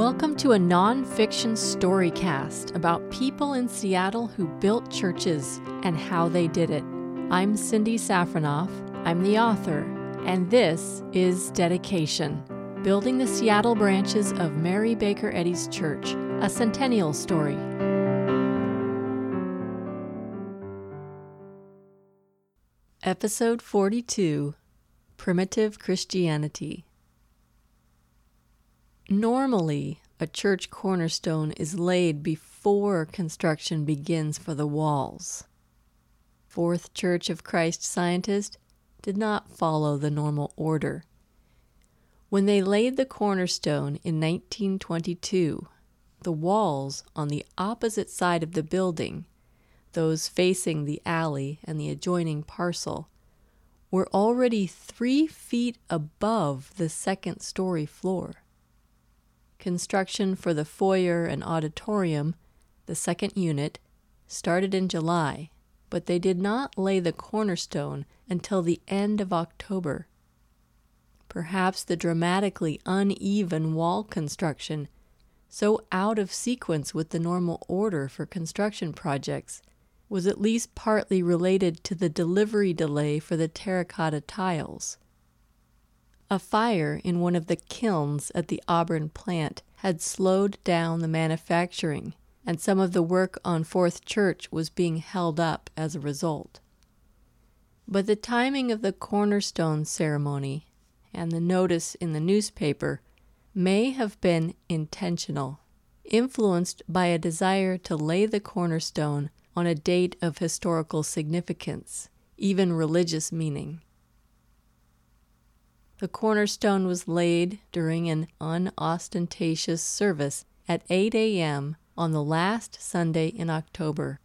Welcome to a nonfiction storycast about people in Seattle who built churches and how they did it. I'm Cindy Safronoff, I'm the author, and this is Dedication Building the Seattle Branches of Mary Baker Eddy's Church, a centennial story. Episode 42 Primitive Christianity. Normally, a church cornerstone is laid before construction begins for the walls. Fourth Church of Christ Scientist did not follow the normal order. When they laid the cornerstone in 1922, the walls on the opposite side of the building, those facing the alley and the adjoining parcel, were already three feet above the second story floor. Construction for the foyer and auditorium, the second unit, started in July, but they did not lay the cornerstone until the end of October. Perhaps the dramatically uneven wall construction, so out of sequence with the normal order for construction projects, was at least partly related to the delivery delay for the terracotta tiles. A fire in one of the kilns at the Auburn plant had slowed down the manufacturing, and some of the work on Fourth Church was being held up as a result. But the timing of the cornerstone ceremony and the notice in the newspaper may have been intentional, influenced by a desire to lay the cornerstone on a date of historical significance, even religious meaning. The cornerstone was laid during an unostentatious service at 8 a.m. on the last Sunday in October.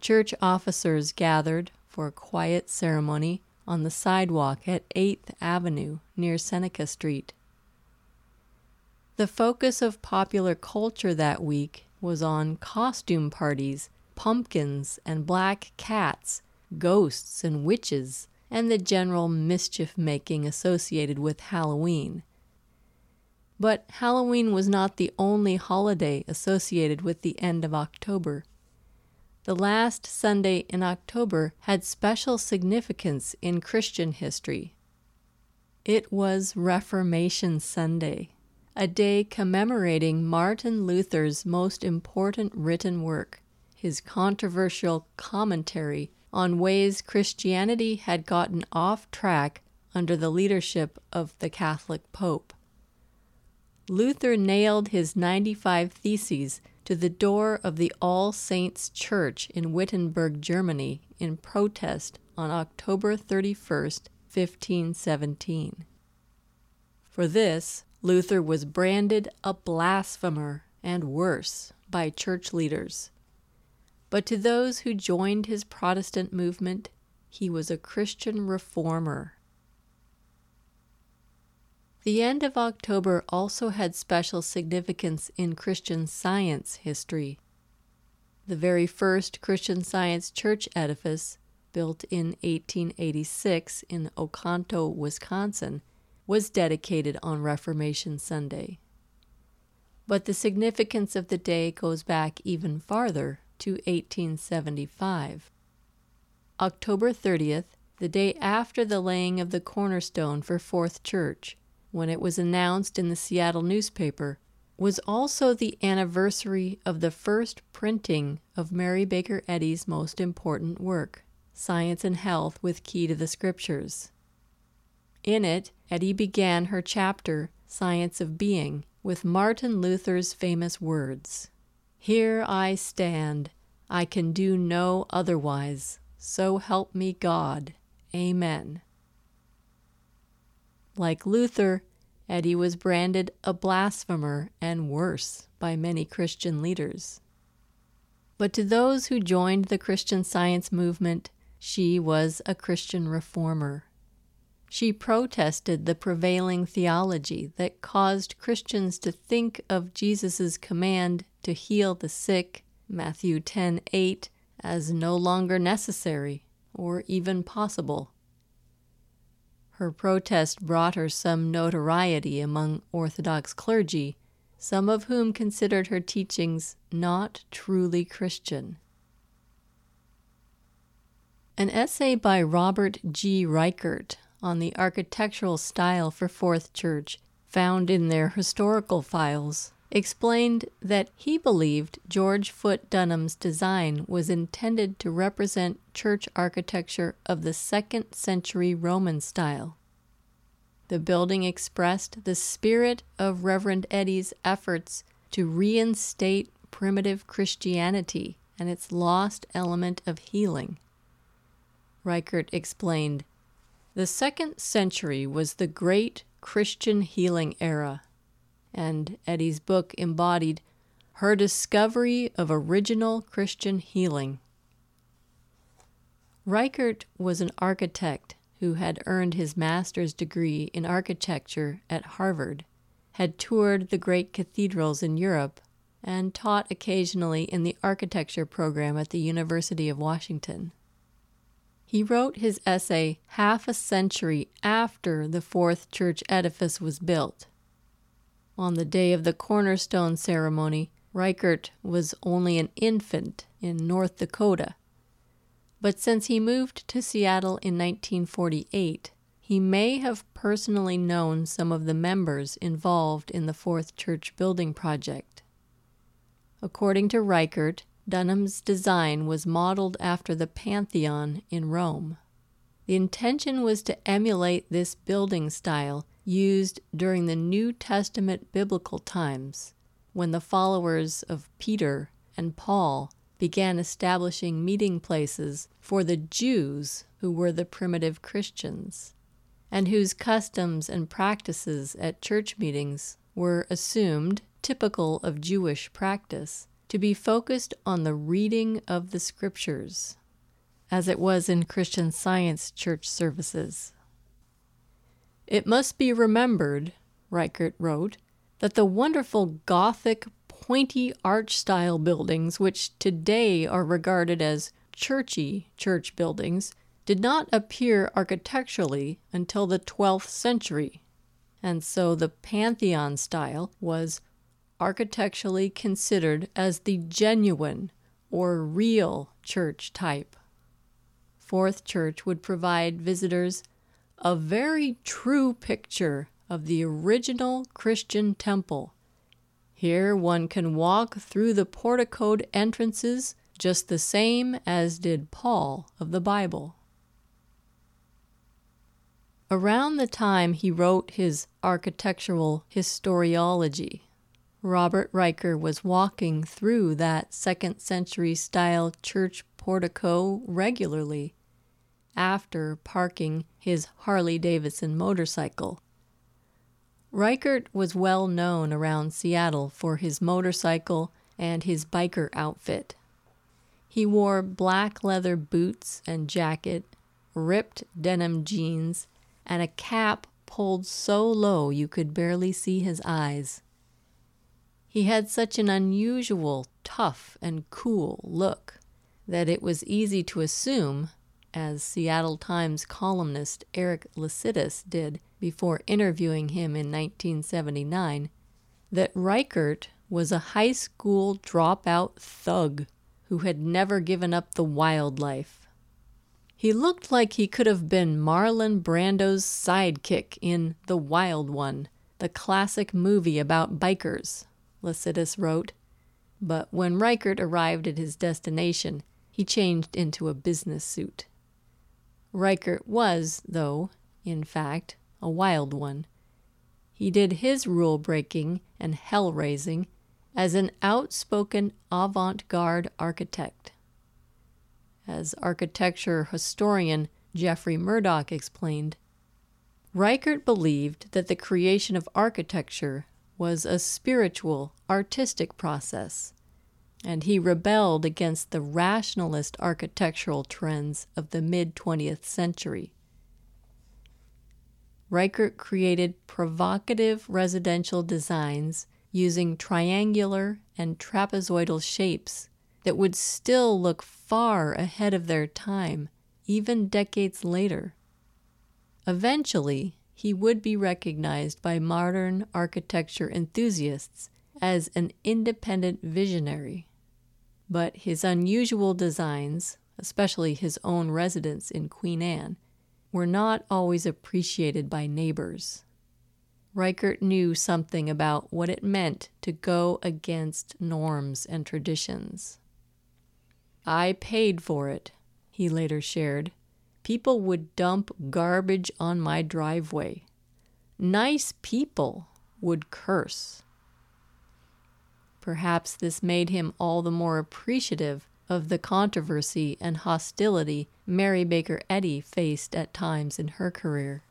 Church officers gathered for a quiet ceremony on the sidewalk at 8th Avenue near Seneca Street. The focus of popular culture that week was on costume parties, pumpkins and black cats, ghosts and witches, and the general mischief making associated with Halloween. But Halloween was not the only holiday associated with the end of October. The last Sunday in October had special significance in Christian history. It was Reformation Sunday, a day commemorating Martin Luther's most important written work, his controversial commentary on ways Christianity had gotten off track under the leadership of the Catholic Pope. Luther nailed his 95 Theses to the door of the All Saints Church in Wittenberg, Germany, in protest on October 31, 1517. For this, Luther was branded a blasphemer and worse by church leaders. But to those who joined his Protestant movement, he was a Christian reformer. The end of October also had special significance in Christian science history. The very first Christian science church edifice, built in 1886 in Oconto, Wisconsin, was dedicated on Reformation Sunday. But the significance of the day goes back even farther to 1875. October 30th, the day after the laying of the cornerstone for Fourth Church, when it was announced in the Seattle newspaper, was also the anniversary of the first printing of Mary Baker Eddy's most important work, Science and Health with Key to the Scriptures. In it, Eddy began her chapter, Science of Being, with Martin Luther's famous words here I stand. I can do no otherwise. So help me God. Amen. Like Luther, Eddy was branded a blasphemer and worse by many Christian leaders. But to those who joined the Christian Science movement, she was a Christian reformer. She protested the prevailing theology that caused Christians to think of Jesus' command to heal the sick, Matthew 10:8, as no longer necessary or even possible. Her protest brought her some notoriety among Orthodox clergy, some of whom considered her teachings not truly Christian. An essay by Robert G. Reichert on the architectural style for Fourth Church, found in their historical files, explained that he believed George Foote Dunham's design was intended to represent church architecture of the second century Roman style. The building expressed the spirit of Reverend Eddy's efforts to reinstate primitive Christianity and its lost element of healing. Reichert explained The second century was the great Christian healing era and Eddy's book embodied her discovery of original Christian healing. Reichert was an architect who had earned his master's degree in architecture at Harvard, had toured the great cathedrals in Europe, and taught occasionally in the architecture program at the University of Washington. He wrote his essay half a century after the fourth church edifice was built on the day of the cornerstone ceremony, Reichert was only an infant in North Dakota. But since he moved to Seattle in 1948, he may have personally known some of the members involved in the Fourth Church building project. According to Reichert, Dunham's design was modeled after the Pantheon in Rome. The intention was to emulate this building style used during the New Testament biblical times when the followers of Peter and Paul began establishing meeting places for the Jews who were the primitive Christians, and whose customs and practices at church meetings were assumed, typical of Jewish practice, to be focused on the reading of the Scriptures, as it was in Christian Science church services. It must be remembered, Reichert wrote, that the wonderful Gothic pointy arch style buildings, which today are regarded as churchy church buildings, did not appear architecturally until the 12th century, and so the Pantheon style was architecturally considered as the genuine or real church type. Fourth Church would provide visitors a very true picture of the original Christian temple. Here one can walk through the porticoed entrances just the same as did Paul of the Bible. Around the time he wrote his architectural historiology, Robert Reichert was walking through that second century style church portico regularly after parking his Harley Davidson motorcycle. Reichert was well known around Seattle for his motorcycle and his biker outfit. He wore black leather boots and jacket, ripped denim jeans, and a cap pulled so low you could barely see his eyes. He had such an unusual, tough, and cool look that it was easy to assume as Seattle Times columnist Erik Lacitis did before interviewing him in 1979, that Reichert was a high school dropout thug who had never given up the wildlife. He looked like he could have been Marlon Brando's sidekick in The Wild One, the classic movie about bikers, Lacitis wrote. But when Reichert arrived at his destination, he changed into a business suit. Reichert was, though, in fact, a wild one. He did his rule breaking and hell raising as an outspoken avant garde architect. As architecture historian Jeffrey Murdock explained, Reichert believed that the creation of architecture was a spiritual, artistic process and he rebelled against the rationalist architectural trends of the mid 20th century. Reichert created provocative residential designs using triangular and trapezoidal shapes that would still look far ahead of their time, even decades later. Eventually, he would be recognized by modern architecture enthusiasts as an independent visionary. But his unusual designs, especially his own residence in Queen Anne, were not always appreciated by neighbors. Reichert knew something about what it meant to go against norms and traditions. I paid for it, he later shared. People would dump garbage on my driveway. Nice people would curse. Perhaps this made him all the more appreciative of the controversy and hostility Mary Baker Eddy faced at times in her career.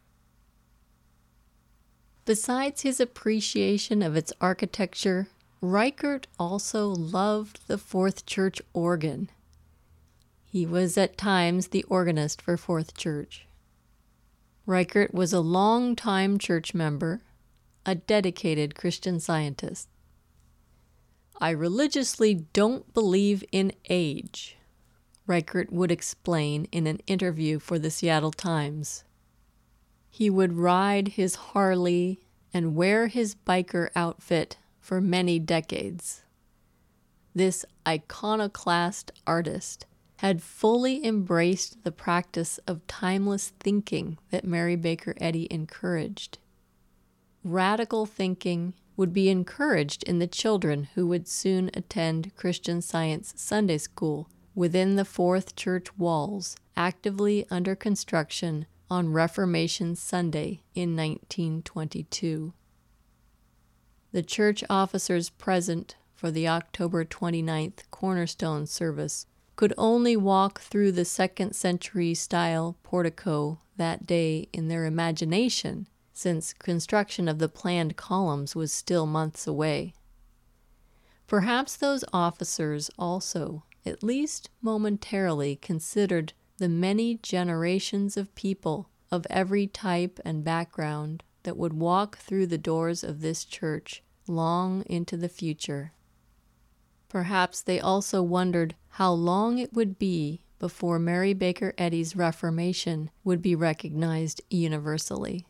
Besides his appreciation of its architecture, Reichert also loved the Fourth Church organ. He was at times the organist for Fourth Church. Reichert was a long-time church member, a dedicated Christian scientist. I religiously don't believe in age, Reichert would explain in an interview for the Seattle Times. He would ride his Harley and wear his biker outfit for many decades. This iconoclast artist had fully embraced the practice of timeless thinking that Mary Baker Eddy encouraged. Radical thinking would be encouraged in the children who would soon attend Christian Science Sunday School within the Fourth Church walls, actively under construction on Reformation Sunday in 1922. The church officers present for the October 29th cornerstone service could only walk through the second century style portico that day in their imagination, since construction of the planned columns was still months away. Perhaps those officers also, at least momentarily, considered the many generations of people of every type and background that would walk through the doors of this church long into the future. Perhaps they also wondered how long it would be before Mary Baker Eddy's Reformation would be recognized universally.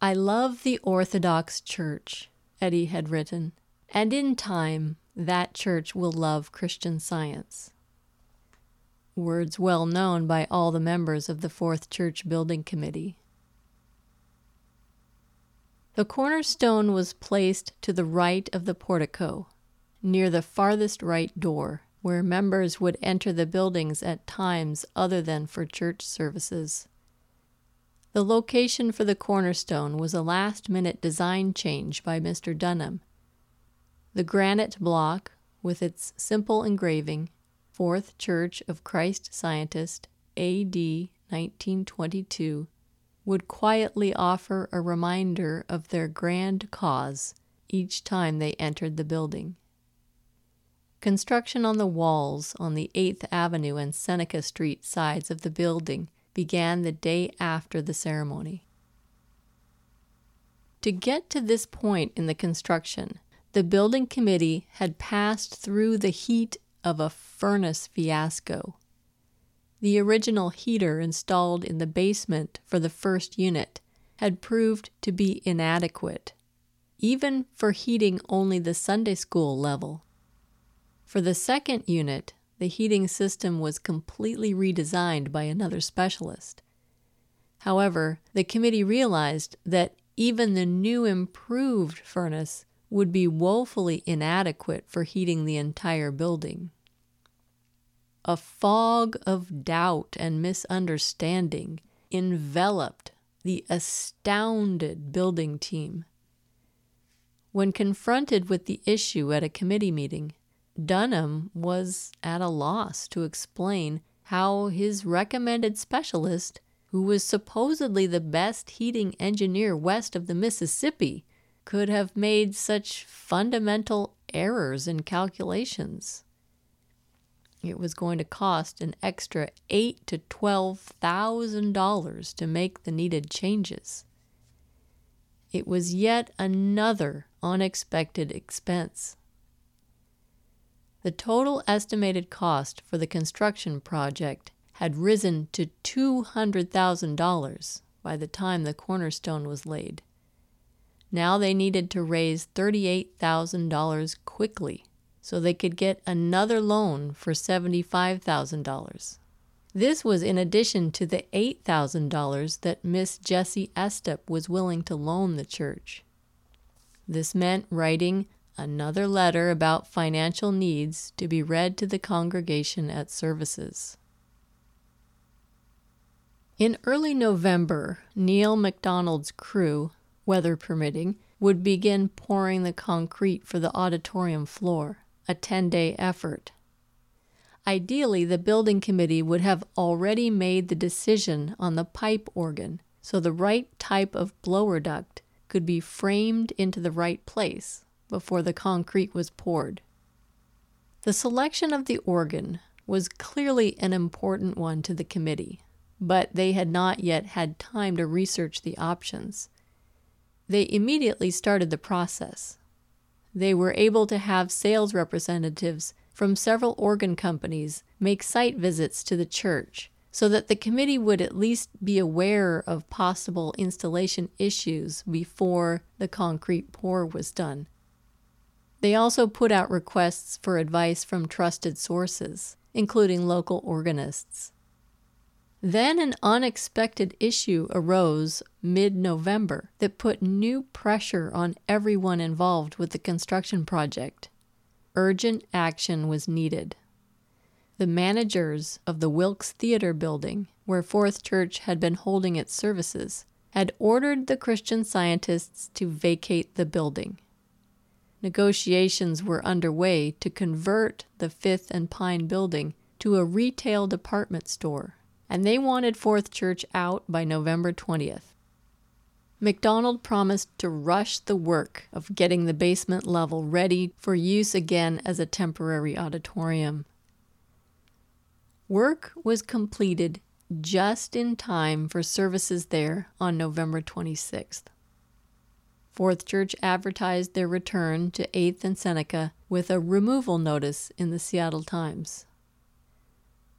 I love the Orthodox Church, Eddy had written, and in time that church will love Christian science words well known by all the members of the Fourth Church Building Committee. The cornerstone was placed to the right of the portico, near the farthest right door, where members would enter the buildings at times other than for church services. The location for the cornerstone was a last minute design change by Mr. Dunham. The granite block, with its simple engraving, Fourth Church of Christ Scientist, AD 1922, would quietly offer a reminder of their grand cause each time they entered the building. Construction on the walls on the 8th Avenue and Seneca Street sides of the building began the day after the ceremony. To get to this point in the construction, the building committee had passed through the heat of a furnace fiasco. The original heater installed in the basement for the first unit had proved to be inadequate, even for heating only the Sunday school level. For the second unit, the heating system was completely redesigned by another specialist. However, the committee realized that even the new improved furnace would be woefully inadequate for heating the entire building. A fog of doubt and misunderstanding enveloped the astounded building team. When confronted with the issue at a committee meeting, Dunham was at a loss to explain how his recommended specialist, who was supposedly the best heating engineer west of the Mississippi, could have made such fundamental errors in calculations. It was going to cost an extra eight to twelve thousand dollars to make the needed changes. It was yet another unexpected expense. The total estimated cost for the construction project had risen to $200,000 by the time the cornerstone was laid. Now they needed to raise $38,000 quickly so they could get another loan for $75,000. This was in addition to the $8,000 that Miss Jessie Estep was willing to loan the church. This meant writing another letter about financial needs to be read to the congregation at services. In early November, Neil MacDonald's crew, weather permitting, would begin pouring the concrete for the auditorium floor, a 10 day effort. Ideally, the building committee would have already made the decision on the pipe organ so the right type of blower duct could be framed into the right place before the concrete was poured. The selection of the organ was clearly an important one to the committee, but they had not yet had time to research the options. They immediately started the process. They were able to have sales representatives from several organ companies make site visits to the church so that the committee would at least be aware of possible installation issues before the concrete pour was done. They also put out requests for advice from trusted sources, including local organists. Then an unexpected issue arose mid November that put new pressure on everyone involved with the construction project. Urgent action was needed. The managers of the Wilkes Theater building, where Fourth Church had been holding its services, had ordered the Christian scientists to vacate the building negotiations were underway to convert the Fifth and Pine building to a retail department store, and they wanted Fourth Church out by November 20th. MacDonald promised to rush the work of getting the basement level ready for use again as a temporary auditorium. Work was completed just in time for services there on November 26th. Fourth Church advertised their return to 8th and Seneca with a removal notice in the Seattle Times.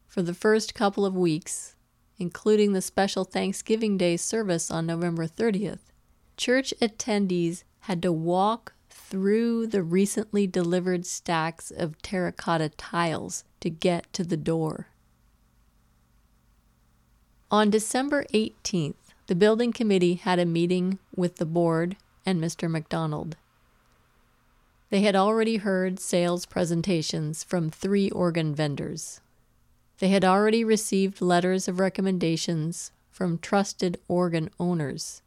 For the first couple of weeks, including the special Thanksgiving Day service on November 30th, church attendees had to walk through the recently delivered stacks of terracotta tiles to get to the door. On December 18th, the building committee had a meeting with the board and Mr. MacDonald. They had already heard sales presentations from three organ vendors. They had already received letters of recommendations from trusted organ owners.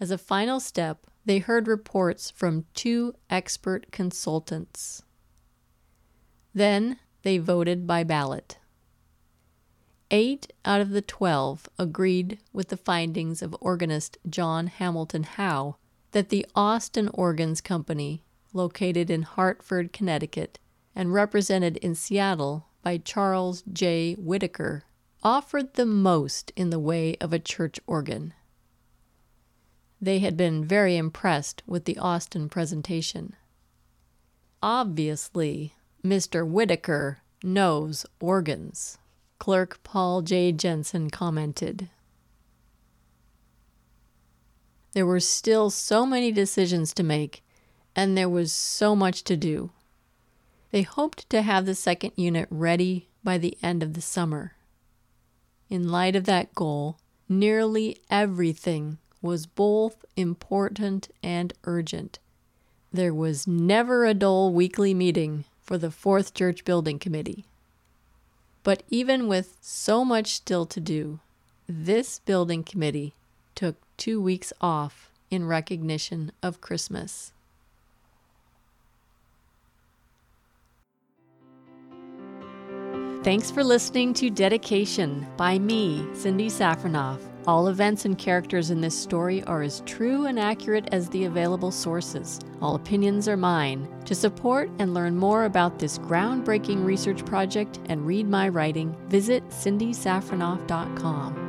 As a final step, they heard reports from two expert consultants. Then they voted by ballot. Eight out of the twelve agreed with the findings of organist John Hamilton Howe that the Austin Organs Company, located in Hartford, Connecticut, and represented in Seattle by Charles J. Whitaker, offered the most in the way of a church organ. They had been very impressed with the Austin presentation. Obviously, Mr. Whitaker knows organs, Clerk Paul J. Jensen commented. There were still so many decisions to make, and there was so much to do. They hoped to have the second unit ready by the end of the summer. In light of that goal, nearly everything was both important and urgent. There was never a dull weekly meeting for the Fourth Church Building Committee. But even with so much still to do, this building committee took two weeks off in recognition of Christmas. Thanks for listening to Dedication by me, Cindy Safronoff. All events and characters in this story are as true and accurate as the available sources. All opinions are mine. To support and learn more about this groundbreaking research project and read my writing, visit cindysafronoff.com.